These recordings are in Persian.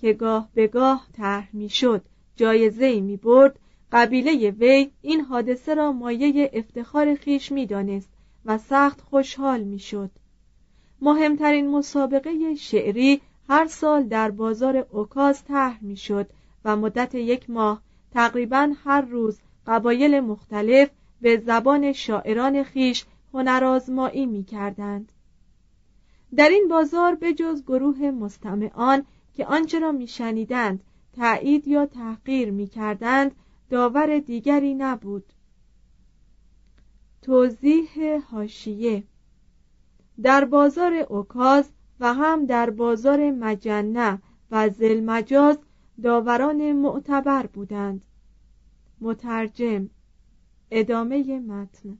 که گاه به گاه طرح می‌شد جایزه می برد قبیله وی این حادثه را مایه افتخار خیش می دانست و سخت خوشحال می شد. مهمترین مسابقه شعری هر سال در بازار اوکاز طرح می شد و مدت یک ماه تقریبا هر روز قبایل مختلف به زبان شاعران خیش هنرآزمایی می کردند. در این بازار به جز گروه مستمعان که آنچه را میشنیدند تایید یا تحقیر می‌کردند داور دیگری نبود. توضیح هاشیه در بازار اوکاز و هم در بازار مجنه و زلمجاز داوران معتبر بودند. مترجم ادامه متن.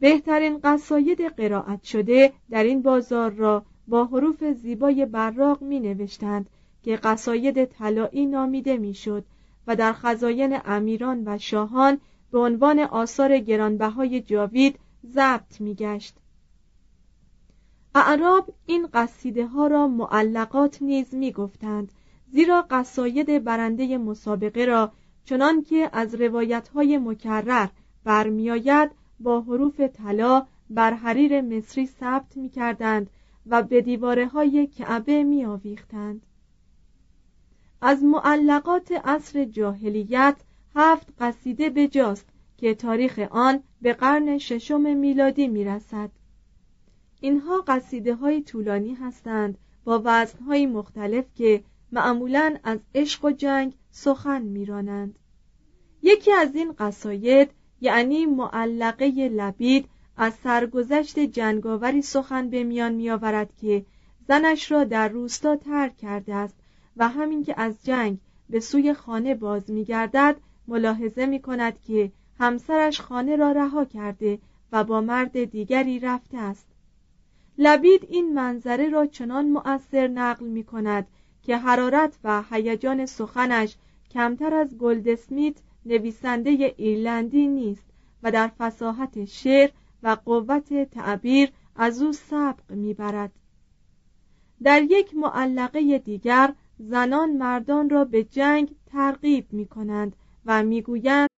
بهترین قصاید قرائت شده در این بازار را با حروف زیبای براق می نوشتند که قصاید طلایی نامیده می‌شد و در خزاین امیران و شاهان به عنوان آثار گرانبهای جاوید ضبط میگشت. اعراب این قصیده ها را معلقات نیز می گفتند زیرا قصاید برنده مسابقه را چنان که از روایت های مکرر برمیآید با حروف طلا بر حریر مصری ثبت می کردند و به دیواره های کعبه می آویختند. از معلقات عصر جاهلیت هفت قصیده بجاست که تاریخ آن به قرن ششم میلادی می رسد. اینها قصیده های طولانی هستند با وزن های مختلف که معمولا از عشق و جنگ سخن میرانند. یکی از این قصاید یعنی معلقه لبید از سرگذشت جنگاوری سخن به میان میآورد که زنش را در روستا ترک کرده است و همین که از جنگ به سوی خانه باز میگردد ملاحظه می کند که همسرش خانه را رها کرده و با مرد دیگری رفته است. لبید این منظره را چنان مؤثر نقل می کند که حرارت و هیجان سخنش کمتر از گلدسمیت نویسنده ایرلندی نیست و در فساحت شعر و قوت تعبیر از او سبق می‌برد در یک معلقه دیگر زنان مردان را به جنگ ترغیب می کنند و می‌گویند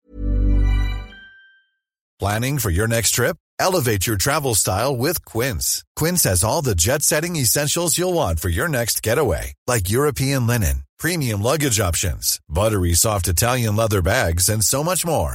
Planning for your next trip? Elevate your travel style with Quince. Quince has all the jet-setting essentials you'll want for your next getaway, like European linen, premium luggage options, buttery soft Italian leather bags, and so much more.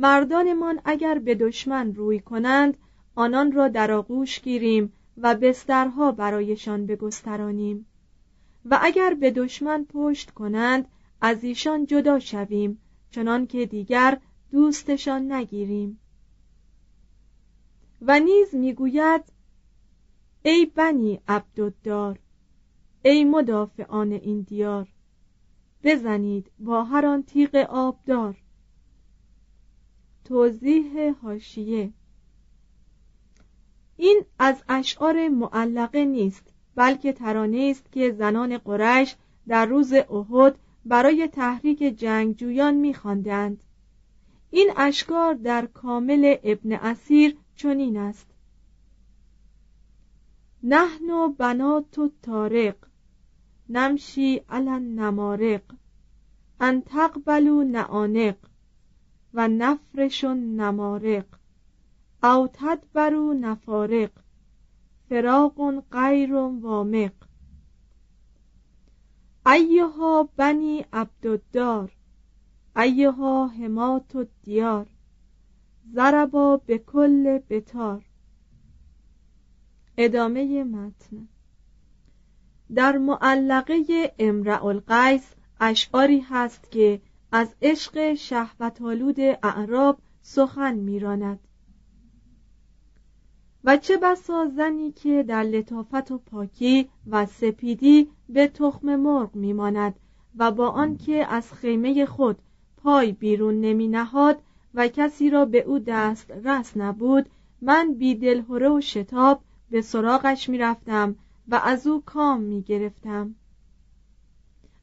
مردانمان اگر به دشمن روی کنند آنان را در آغوش گیریم و بسترها برایشان بگسترانیم. و اگر به دشمن پشت کنند از ایشان جدا شویم چنان که دیگر دوستشان نگیریم. و نیز می‌گوید ای بنی عبدالدار ای مدافعان این دیار بزنید با هر آن تیغ آبدار. توضیح هاشیه این از اشعار معلقه نیست بلکه ترانه است که زنان قریش در روز احد برای تحریک جنگجویان میخواندند. این اشکار در کامل ابن اسیر چنین است. نحن بنات تارق نمشی علن نمارق ان تقبلوا نعانق. و نفرش نمارق. او تدبرو نفارق. فراق غیر وامق. ایها بنی عبدالدار ایها حمات الدیار ضربا به کل بتار. ادامه متن. در معلقه امرع القیس اشعاری هست که از عشق شهوتالود اعراب سخن میراند. و چه بسا زنی که در لطافت و پاکی و سپیدی به تخم مرغ میماند و با آنکه از خیمه خود پای بیرون نمی نهاد و کسی را به او دست رس نبود من بی دلهوره و شتاب به سراغش می‌رفتم و از او کام می گرفتم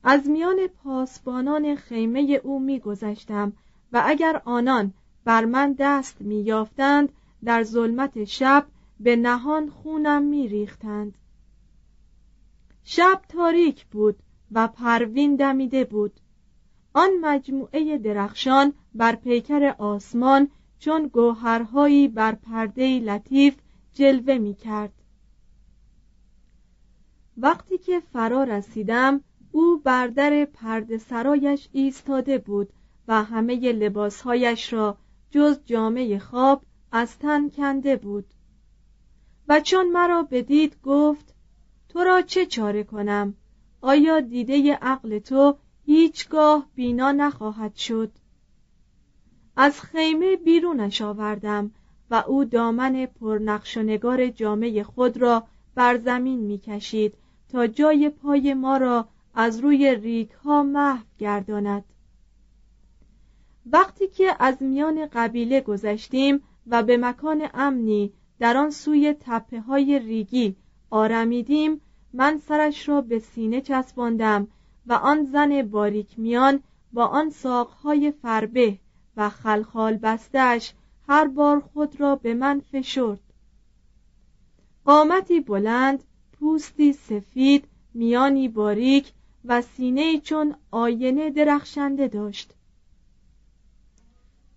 از میان پاسبانان خیمه او میگذشتم و اگر آنان بر من دست میافتند در ظلمت شب به نهان خونم میریختند شب تاریک بود و پروین دمیده بود آن مجموعه درخشان بر پیکر آسمان چون گوهرهایی بر پرده لطیف جلوه می کرد. وقتی که فرا رسیدم او بر در پرده سرایش ایستاده بود و همه لباسهایش را جز جامعه خواب از تن کنده بود. و چون مرا بدید گفت تو را چه چاره کنم؟ آیا دیده عقل تو هیچگاه بینا نخواهد شد؟ از خیمه بیرونش آوردم و او دامن پرنقش و نگار جامعه خود را بر زمین می‌کشید تا جای پای ما را از روی ریک ها محو گرداند. وقتی که از میان قبیله گذشتیم و به مکان امنی در آن سوی تپه های ریگی آرمیدیم من سرش را به سینه چسباندم و آن زن باریک میان با آن ساقهای فربه و خلخال بستش هر بار خود را به من فشرد. قامتی بلند پوستی سفید میانی باریک و سینه چون آینه درخشنده داشت.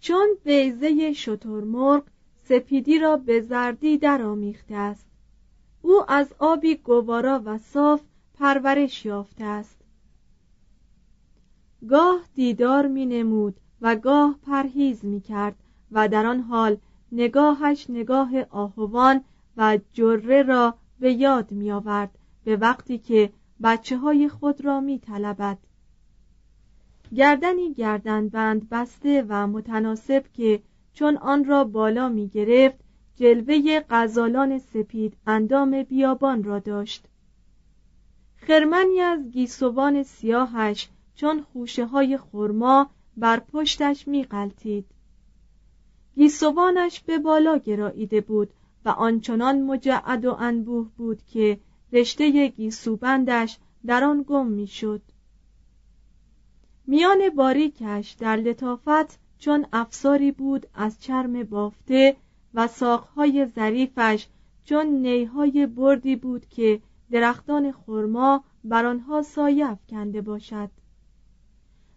چون بیزه شترمرغ سپیدی را به زردی درآمیخته است او از آبی گوارا و صاف پرورش یافته است. گاه دیدار می نمود و گاه پرهیز می کرد و در آن حال نگاهش نگاه آهوان و جره را به یاد می آورد به وقتی که بچه های خود را می طلبد. گردنی گردن بند بسته و متناسب که چون آن را بالا می گرفت جلوه غزالان سپید اندام بیابان را داشت خرمنی از گیسوان سیاهش چون خوشه های خرما بر پشتش می غلطید. گیسوانش به بالا گراییده بود و آنچنان مجعد و انبوه بود که رشته گیسوبندش در آن گم می‌شد. میان باریکش در لطافت چون افساری بود از چرم بافته و ساقهای ظریفش چون نیهای بردی بود که درختان خرما بر آنها سایه افکنده باشد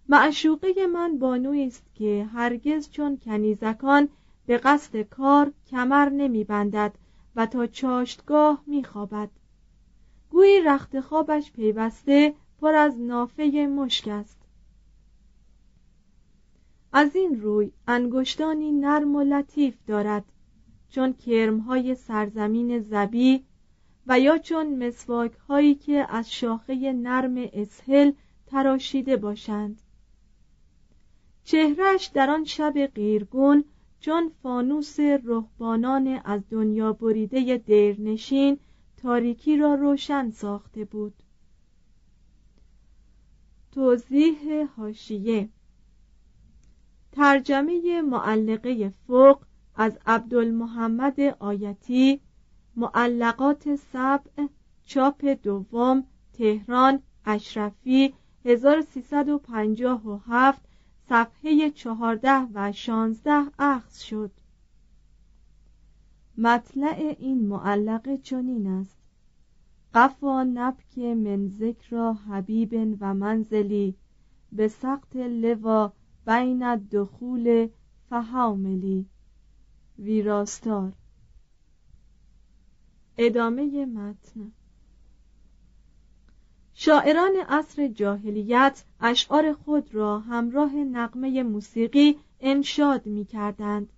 معشوقه من بانوی است که هرگز چون کنیزکان به قصد کار کمر نمی بندد و تا چاشتگاه می خوابد گویی رخت خوابش پیوسته پر از نافه مشک است. از این روی انگشتانی نرم و لطیف دارد چون کرمهای سرزمین زبی و یا چون مسواک هایی که از شاخه نرم اسهل تراشیده باشند. چهرش در آن شب غیرگون چون فانوس رهبانان از دنیا بریده دیرنشین تاریکی را روشن ساخته بود. توضیح هاشیه ترجمه معلقه فوق از عبدالمحمد آیتی معلقات سبع چاپ دوم تهران اشرفی 1357 صفحه 14 و 16 اخذ شد. مطلع این معلقه چنین است. قفا نبک من ذکر حبیب و منزلی به سقط لوا بین دخول فهاملی ویراستار. ادامه متن. شاعران عصر جاهلیت اشعار خود را همراه نقمه موسیقی انشاد می کردند.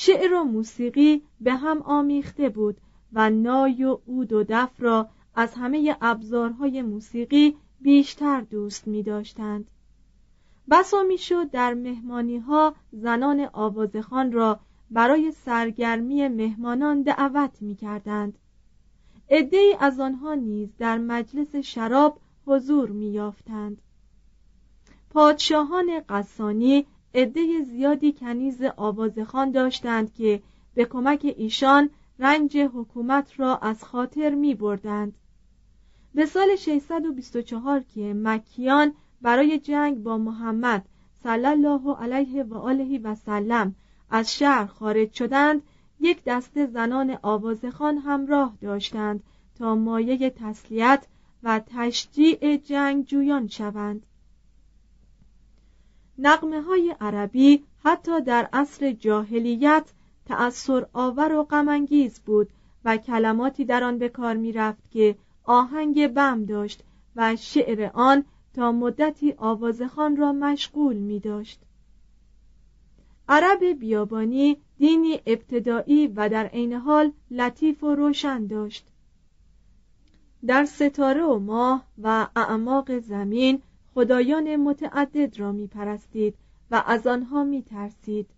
شعر و موسیقی به هم آمیخته بود و نای و عود و دف را از همه ابزارهای موسیقی بیشتر دوست می داشتند. بسا در مهمانی ها زنان آوازخان را برای سرگرمی مهمانان دعوت می کردند. ای از آنها نیز در مجلس شراب حضور می یافتند. پادشاهان قصانی عده زیادی کنیز آوازخان داشتند که به کمک ایشان رنج حکومت را از خاطر می بردند. به سال 624 که مکیان برای جنگ با محمد صلی الله علیه و آله و سلم از شهر خارج شدند یک دسته زنان آوازخان همراه داشتند تا مایه تسلیت و تشجیع جنگ جویان شوند نقمه های عربی حتی در عصر جاهلیت تأثیر آور و غمانگیز بود و کلماتی در آن به کار می رفت که آهنگ بم داشت و شعر آن تا مدتی آوازخان را مشغول می داشت عرب بیابانی دینی ابتدایی و در عین حال لطیف و روشن داشت. در ستاره و ماه و اعماق زمین خدایان متعدد را می پرستید و از آنها می ترسید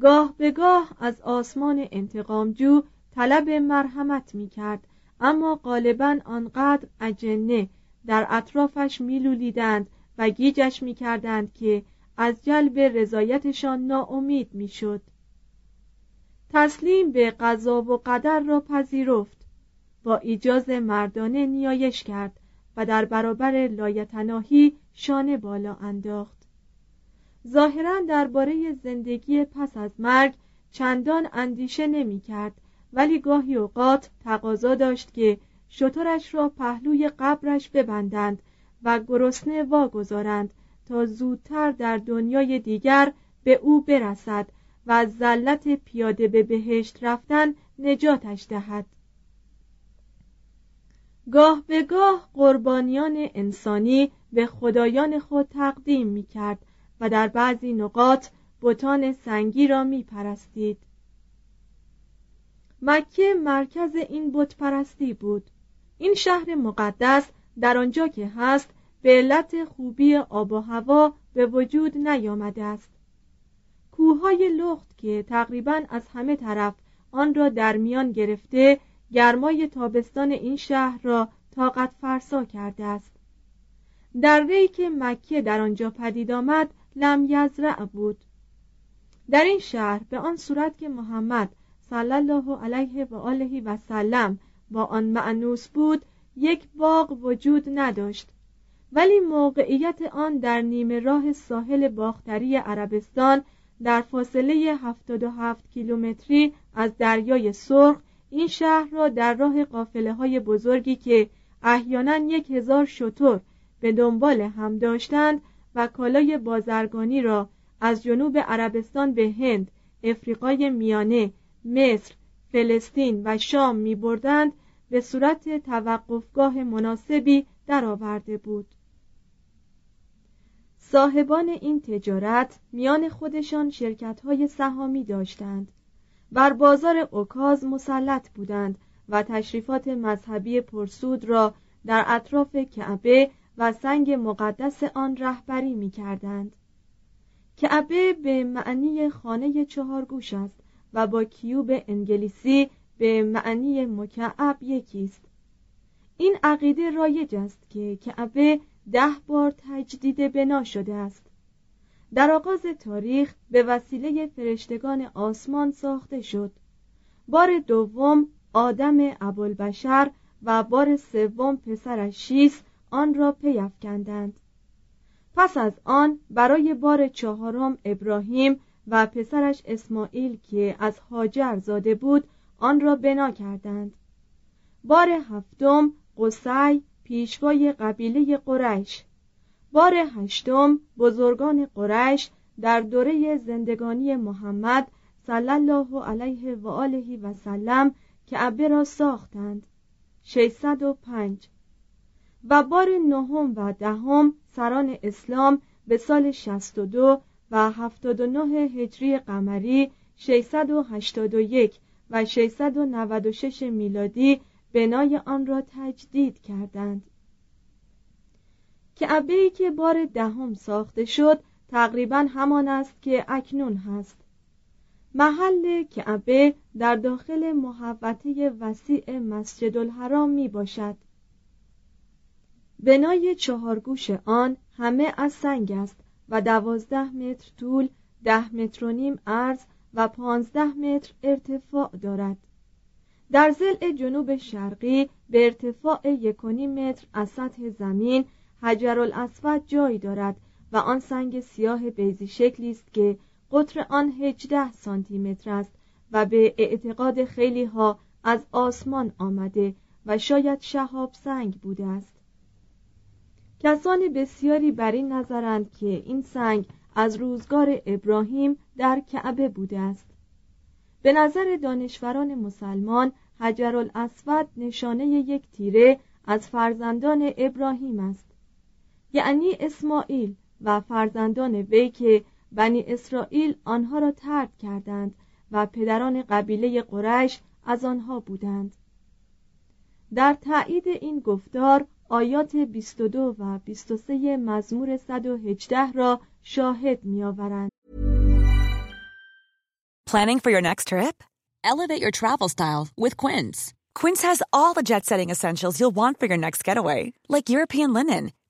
گاه به گاه از آسمان انتقامجو طلب مرحمت می کرد اما غالبا آنقدر اجنه در اطرافش میلولیدند و گیجش می‌کردند که از جلب رضایتشان ناامید می‌شد. تسلیم به قضا و قدر را پذیرفت. با ایجاز مردانه نیایش کرد و در برابر لایتناهی شانه بالا انداخت. ظاهرا درباره زندگی پس از مرگ چندان اندیشه نمی کرد ولی گاهی اوقات تقاضا داشت که شطرش را پهلوی قبرش ببندند و گرسنه واگذارند تا زودتر در دنیای دیگر به او برسد و از ذلت پیاده به بهشت رفتن نجاتش دهد. گاه به گاه قربانیان انسانی به خدایان خود تقدیم می کرد و در بعضی نقاط بتان سنگی را می پرستید. مکه مرکز این بت پرستی بود این شهر مقدس در آنجا که هست به علت خوبی آب و هوا به وجود نیامده است کوههای لخت که تقریبا از همه طرف آن را در میان گرفته گرمای تابستان این شهر را طاقت فرسا کرده است. در ری که مکه در آنجا پدید آمد لم یزرع بود. در این شهر به آن صورت که محمد صلی الله علیه و آله و سلم با آن معنوس بود یک باغ وجود نداشت. ولی موقعیت آن در نیمه راه ساحل باختری عربستان در فاصله 77 کیلومتری از دریای سرخ این شهر را در راه قافله های بزرگی که احیانا یک هزار شتر به دنبال هم داشتند و کالای بازرگانی را از جنوب عربستان به هند، افریقای میانه، مصر، فلسطین و شام می بردند به صورت توقفگاه مناسبی درآورده بود. صاحبان این تجارت میان خودشان شرکت های سهامی داشتند بر بازار اوکاز مسلط بودند و تشریفات مذهبی پرسود را در اطراف کعبه و سنگ مقدس آن رهبری می کردند. کعبه به معنی خانه چهارگوش است و با کیوب انگلیسی به معنی مکعب یکیست این عقیده رایج است که کعبه ده بار تجدید بنا شده است در آغاز تاریخ به وسیله فرشتگان آسمان ساخته شد. بار دوم آدم ابوالبشر و بار سوم پسرش شیس آن را پیافکندند پس از آن برای بار چهارم ابراهیم و پسرش اسماعیل که از هاجر زاده بود آن را بنا کردند. بار هفتم قصی پیشوای قبیله قریش. بار هشتم بزرگان قریش در دوره زندگانی محمد صلی الله علیه و آله و سلم کعبه را ساختند. 605 و بار نهم و دهم سران اسلام به سال 62 و 79 هجری قمری 681 و 696 میلادی بنای آن را تجدید کردند. کعبه که بار دهم ساخته شد تقریبا همان است که اکنون هست. محل کعبه در داخل محوطه وسیع مسجد الحرام می باشد. بنای چهارگوش آن همه از سنگ است و دوازده متر طول ده متر و نیم عرض و پانزده متر ارتفاع دارد. در زل جنوب شرقی به ارتفاع یکونی متر از سطح زمین حجر الاسود جای دارد و آن سنگ سیاه بیزی شکلی است که قطر آن 18 سانتی متر است و به اعتقاد خیلی ها از آسمان آمده و شاید شهاب سنگ بوده است. کسان بسیاری بر این نظرند که این سنگ از روزگار ابراهیم در کعبه بوده است. به نظر دانشوران مسلمان حجر الاسود نشانه یک تیره از فرزندان ابراهیم است. یعنی اسماعیل و فرزندان وی که بنی اسرائیل آنها را ترد کردند و پدران قبیله قریش از آنها بودند در تایید این گفتار آیات 22 و 23 مزمور 118 را شاهد می‌آورند. Planning for your next trip? Elevate your travel style with Quince. Quince has all the jet-setting essentials you'll want for your next getaway, like European linen,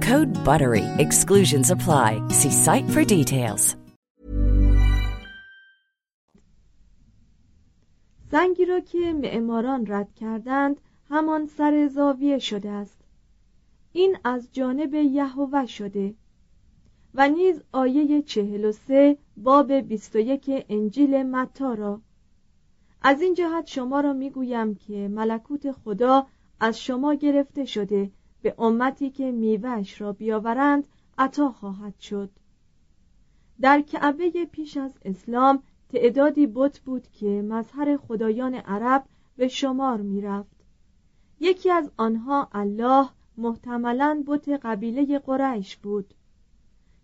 Code BUTTERY. Exclusions apply. See site for details. زنگی را که معماران رد کردند همان سر زاویه شده است این از جانب یهوه شده و نیز آیه چهل و سه باب بیست و یک انجیل متا را از این جهت شما را می‌گویم که ملکوت خدا از شما گرفته شده به امتی که میوهش را بیاورند عطا خواهد شد. در کعبه پیش از اسلام تعدادی بت بود که مظهر خدایان عرب به شمار می‌رفت. یکی از آنها الله محتملا بت قبیله قریش بود.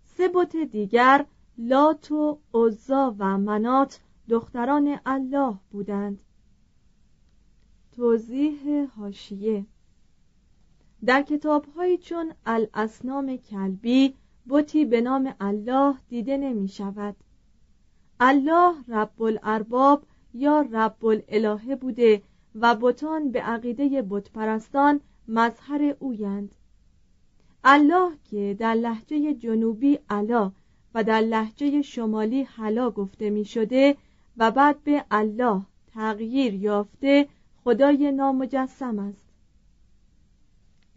سه بت دیگر لات و عزا و منات دختران الله بودند. توضیح هاشیه در کتابهایی چون الاسنام کلبی بتی به نام الله دیده نمی شود الله رب الارباب یا رب الالهه بوده و بتان به عقیده بتپرستان مظهر اویند. الله که در لحجه جنوبی علا و در لحجه شمالی حلا گفته می شده و بعد به الله تغییر یافته خدای نامجسم است.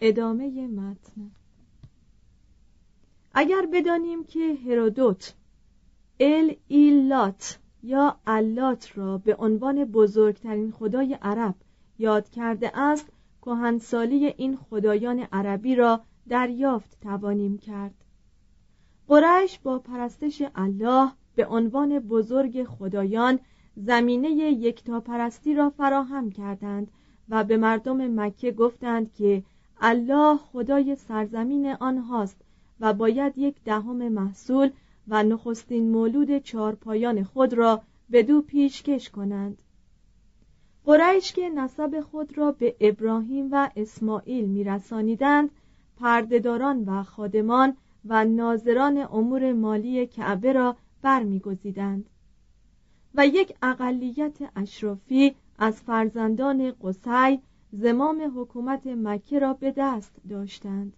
ادامه متن. اگر بدانیم که هرودوت ال ایلات یا اللات را به عنوان بزرگترین خدای عرب یاد کرده است کهنسالی این خدایان عربی را دریافت توانیم کرد. قریش با پرستش الله به عنوان بزرگ خدایان زمینه یکتاپرستی را فراهم کردند و به مردم مکه گفتند که الله خدای سرزمین آنهاست و باید یک دهم محصول و نخستین مولود چارپایان خود را به دو پیشکش کنند. قریش که نسب خود را به ابراهیم و اسماعیل میرسانیدند پردهداران و خادمان و ناظران امور مالی کعبه را برمیگزیدند. و یک اقلیت اشرافی از فرزندان قسی زمام حکومت مکه را به دست داشتند.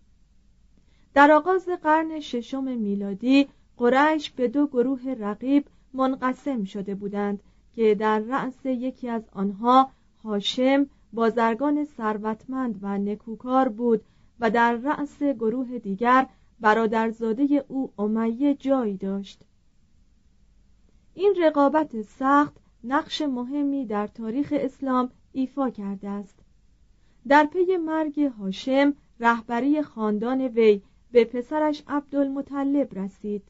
در آغاز قرن ششم میلادی قریش به دو گروه رقیب منقسم شده بودند که در رأس یکی از آنها هاشم بازرگان ثروتمند و نکوکار بود و در رأس گروه دیگر برادرزاده او امیه جای داشت. این رقابت سخت نقش مهمی در تاریخ اسلام ایفا کرده است. در پی مرگ هاشم رهبری خاندان وی به پسرش عبدالمطلب رسید.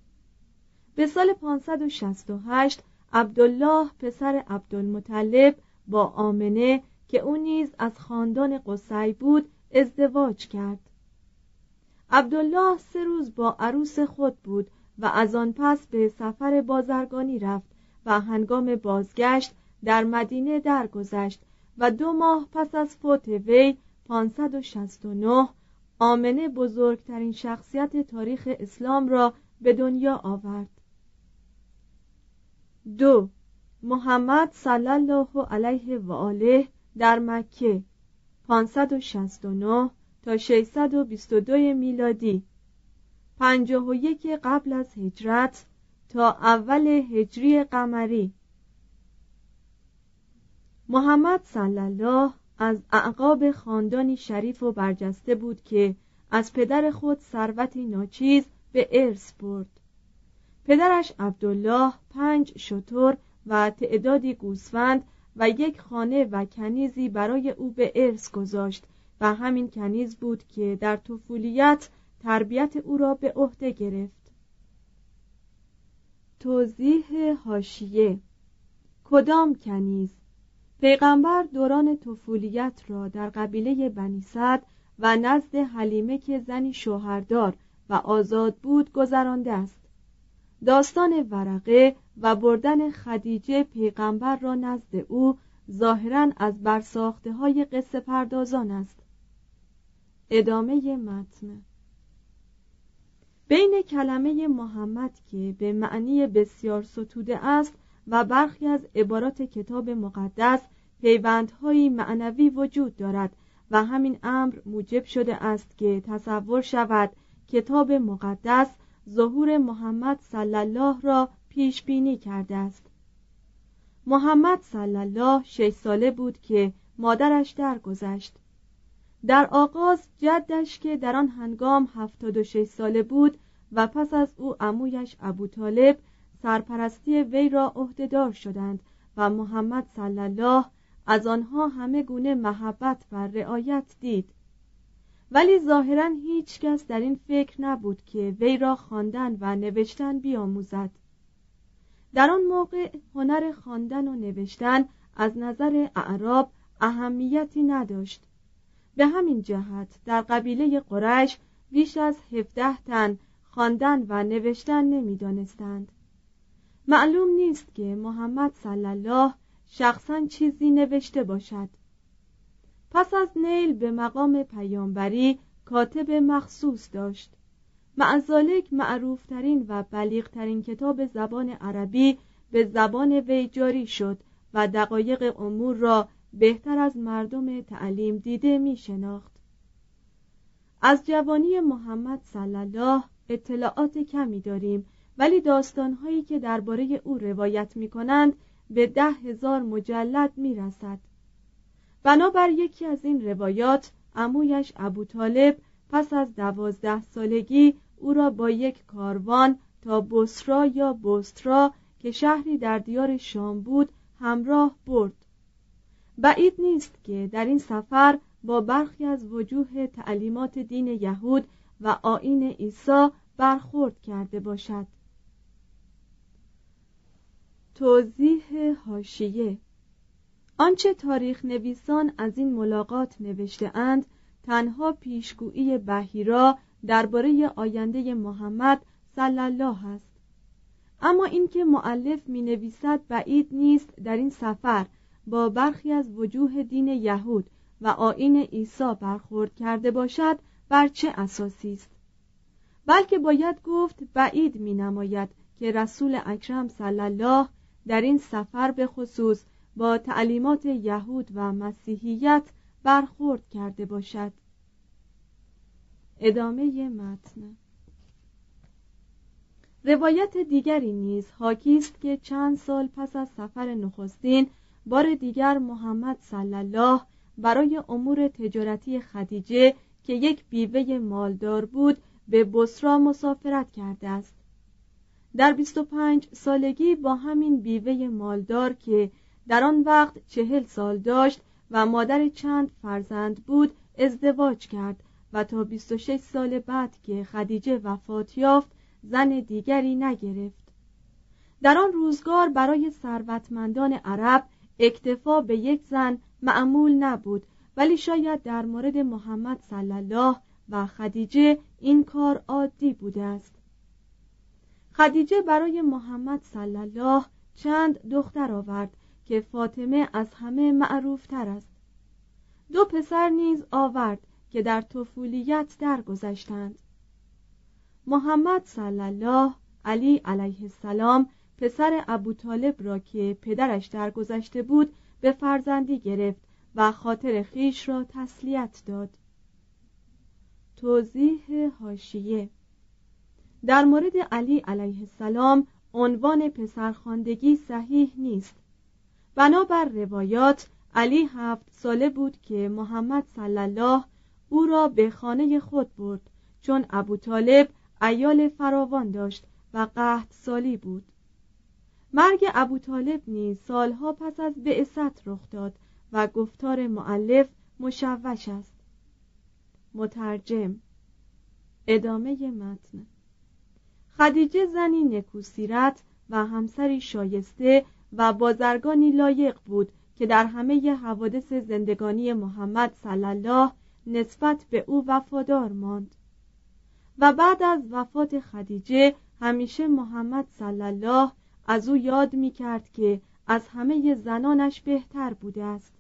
به سال 568 عبدالله پسر عبدالمطلب با آمنه که او نیز از خاندان قصی بود ازدواج کرد. عبدالله سه روز با عروس خود بود و از آن پس به سفر بازرگانی رفت و هنگام بازگشت در مدینه درگذشت و دو ماه پس از فوت وی 569 آمنه بزرگترین شخصیت تاریخ اسلام را به دنیا آورد. دو محمد صلی الله علیه و آله در مکه 569 تا 622 میلادی. 51 قبل از هجرت تا اول هجری قمری. محمد صلی الله از اعقاب خاندانی شریف و برجسته بود که از پدر خود ثروتی ناچیز به ارث برد. پدرش عبدالله پنج شتر و تعدادی گوسفند و یک خانه و کنیزی برای او به ارث گذاشت و همین کنیز بود که در طفولیت تربیت او را به عهده گرفت. توضیح هاشیه کدام کنیز؟ پیغمبر دوران طفولیت را در قبیله بنی صد و نزد حلیمه که زنی شوهردار و آزاد بود گذرانده است. داستان ورقه و بردن خدیجه پیغمبر را نزد او ظاهرا از برساخته های قصه پردازان است. ادامه متن. بین کلمه محمد که به معنی بسیار ستوده است و برخی از عبارات کتاب مقدس پیوندهایی معنوی وجود دارد و همین امر موجب شده است که تصور شود کتاب مقدس ظهور محمد صلی الله را پیش بینی کرده است. محمد صلی الله شش ساله بود که مادرش درگذشت. در آغاز جدش که در آن هنگام هفتاد و شش ساله بود و پس از او عمویش ابو طالب سرپرستی وی را عهدهدار شدند و محمد صلی الله از آنها همه گونه محبت و رعایت دید. ولی ظاهرا هیچ کس در این فکر نبود که وی را خواندن و نوشتن بیاموزد. در آن موقع هنر خواندن و نوشتن از نظر اعراب اهمیتی نداشت. به همین جهت در قبیله قریش بیش از هفده تن خواندن و نوشتن نمی‌دانستند. معلوم نیست که محمد صلی الله شخصا چیزی نوشته باشد پس از نیل به مقام پیامبری کاتب مخصوص داشت معزالک معروفترین و بلیغترین کتاب زبان عربی به زبان وی جاری شد و دقایق امور را بهتر از مردم تعلیم دیده می شناخت. از جوانی محمد صلی الله اطلاعات کمی داریم ولی داستانهایی که درباره او روایت می کنند به ده هزار مجلد می رسد. بنابر یکی از این روایات امویش ابو طالب پس از دوازده سالگی او را با یک کاروان تا بسرا یا بسترا که شهری در دیار شام بود همراه برد بعید نیست که در این سفر با برخی از وجوه تعلیمات دین یهود و آین عیسی برخورد کرده باشد توضیح هاشیه آنچه تاریخ نویسان از این ملاقات نوشته اند تنها پیشگویی بهیرا درباره آینده محمد صلی الله است. اما اینکه معلف می نویسد بعید نیست در این سفر با برخی از وجوه دین یهود و آین عیسی برخورد کرده باشد بر چه اساسی است؟ بلکه باید گفت بعید می نماید که رسول اکرم صلی الله در این سفر به خصوص با تعلیمات یهود و مسیحیت برخورد کرده باشد. ادامه متن. روایت دیگری نیز حاکی است که چند سال پس از سفر نخستین بار دیگر محمد صلی الله برای امور تجارتی خدیجه که یک بیوه مالدار بود به بسرا مسافرت کرده است. در 25 سالگی با همین بیوه مالدار که در آن وقت چهل سال داشت و مادر چند فرزند بود ازدواج کرد و تا 26 سال بعد که خدیجه وفات یافت زن دیگری نگرفت. در آن روزگار برای ثروتمندان عرب اکتفا به یک زن معمول نبود ولی شاید در مورد محمد صلی الله و خدیجه این کار عادی بوده است. خدیجه برای محمد صلی الله چند دختر آورد که فاطمه از همه معروفتر است. دو پسر نیز آورد که در طفولیت درگذشتند. محمد صلی الله علی علیه السلام پسر ابو طالب را که پدرش درگذشته بود به فرزندی گرفت و خاطر خیش را تسلیت داد. توضیح هاشیه در مورد علی علیه السلام عنوان پسرخواندگی صحیح نیست. بنابر روایات علی هفت ساله بود که محمد صلی الله او را به خانه خود برد چون ابو طالب ایال فراوان داشت و قهد سالی بود. مرگ ابو طالب نیز سالها پس از بعثت رخ داد و گفتار معلف مشوش است. مترجم ادامه متن. خدیجه زنی نکوسیرت و همسری شایسته و بازرگانی لایق بود که در همه حوادث زندگانی محمد صلی الله نسبت به او وفادار ماند. و بعد از وفات خدیجه همیشه محمد صلی الله از او یاد می کرد که از همه زنانش بهتر بوده است.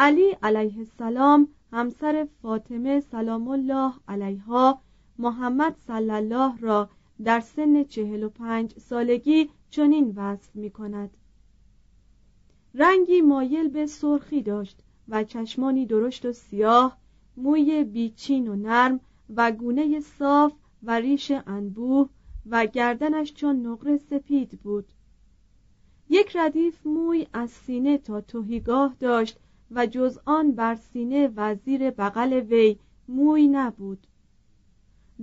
علی علیه السلام همسر فاطمه سلام الله علیها محمد صلی الله را در سن چهل و پنج سالگی چنین وصف می کند رنگی مایل به سرخی داشت و چشمانی درشت و سیاه موی بیچین و نرم و گونه صاف و ریش انبوه و گردنش چون نقره سپید بود. یک ردیف موی از سینه تا توهیگاه داشت و جز آن بر سینه و زیر بغل وی موی نبود.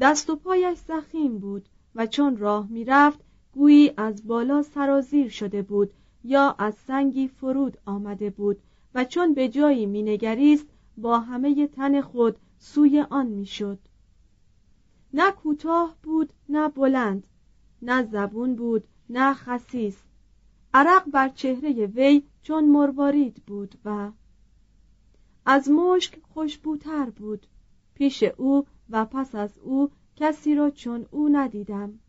دست و پایش زخیم بود و چون راه می‌رفت گویی از بالا سرازیر شده بود یا از سنگی فرود آمده بود و چون به جایی مینگریست با همه تن خود سوی آن می‌شد. نه کوتاه بود نه بلند نه زبون بود نه خسیس. عرق بر چهره وی چون مروارید بود و از مشک خوشبوتر بود. پیش او و پس از او کسی را چون او ندیدم.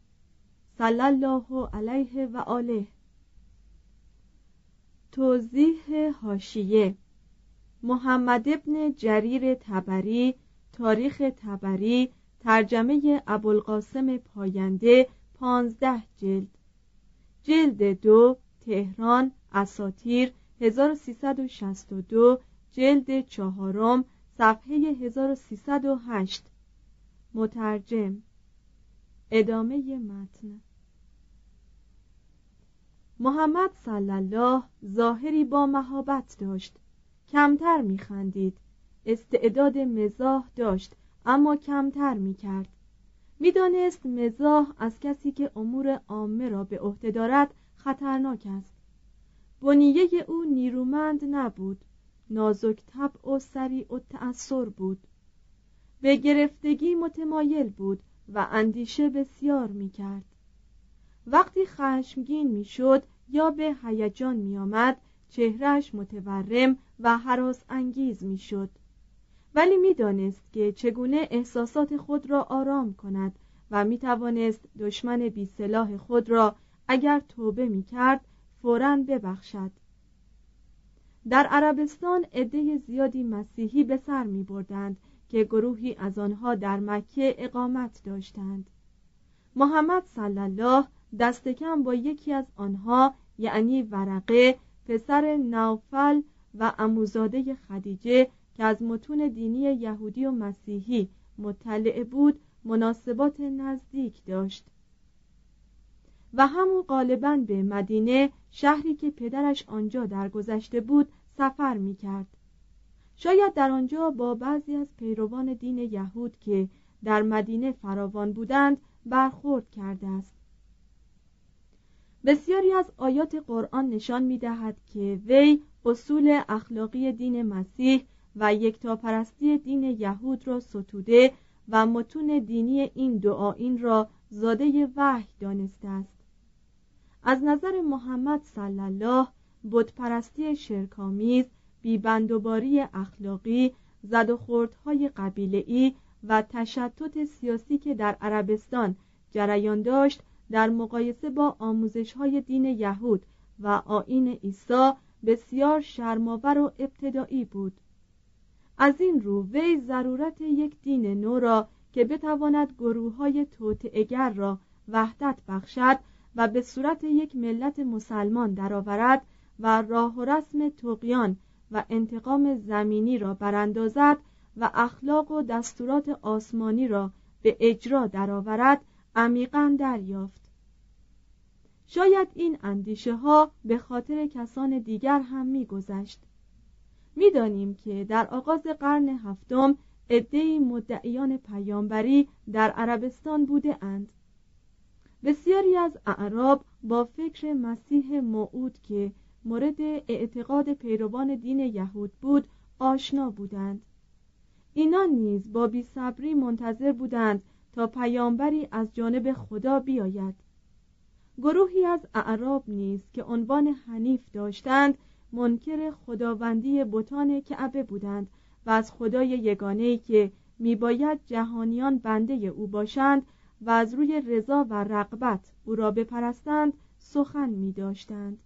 صلی الله علیه و آله. توضیح هاشیه محمد ابن جریر تبری تاریخ تبری ترجمه ابوالقاسم پاینده پانزده جلد. جلد دو تهران اساتیر 1362 جلد چهارم صفحه 1308 مترجم. ادامه متن. محمد صلی الله ظاهری با مهابت داشت. کمتر میخندید. استعداد مزاح داشت اما کمتر می‌کرد. می‌دانست مزاح از کسی که امور عامه را به عهده دارد خطرناک است. بنیه او نیرومند نبود. نازک طبع و سریع و تأثیر بود. به گرفتگی متمایل بود و اندیشه بسیار می‌کرد. وقتی خشمگین می‌شد یا به هیجان میآمد چهرش متورم و حراس انگیز می‌شد. ولی می‌دانست که چگونه احساسات خود را آرام کند و می‌توانست دشمن بیسلاح خود را اگر توبه می‌کرد فورا ببخشد. در عربستان عده زیادی مسیحی به سر می بردند که گروهی از آنها در مکه اقامت داشتند محمد صلی الله دست کم با یکی از آنها یعنی ورقه پسر نوفل و اموزاده خدیجه که از متون دینی یهودی و مسیحی مطلع بود مناسبات نزدیک داشت و همون غالبا به مدینه شهری که پدرش آنجا درگذشته بود سفر می کرد. شاید در آنجا با بعضی از پیروان دین یهود که در مدینه فراوان بودند برخورد کرده است. بسیاری از آیات قرآن نشان می دهد که وی اصول اخلاقی دین مسیح و یکتاپرستی دین یهود را ستوده و متون دینی این دعاین را زاده وحی دانسته است. از نظر محمد صلی الله بتپرستی شرکامیز بیبندوباری اخلاقی زد و خوردهای قبیله‌ای و تشتت سیاسی که در عربستان جریان داشت در مقایسه با آموزش های دین یهود و آین عیسی بسیار شرماور و ابتدایی بود. از این رو وی ضرورت یک دین نو را که بتواند گروه های توتعگر را وحدت بخشد و به صورت یک ملت مسلمان درآورد و راه و رسم تقیان و انتقام زمینی را براندازد و اخلاق و دستورات آسمانی را به اجرا درآورد عمیقا دریافت. شاید این اندیشه ها به خاطر کسان دیگر هم میگذشت. می‌دانیم که در آغاز قرن هفتم عدهای مدعیان پیامبری در عربستان بوده اند. بسیاری از اعراب با فکر مسیح موعود که مورد اعتقاد پیروان دین یهود بود آشنا بودند اینا نیز با بیصبری منتظر بودند تا پیامبری از جانب خدا بیاید گروهی از اعراب نیز که عنوان حنیف داشتند منکر خداوندی بتان کعبه بودند و از خدای یگانه‌ای که میباید جهانیان بنده او باشند و از روی رضا و رغبت او را بپرستند سخن می داشتند.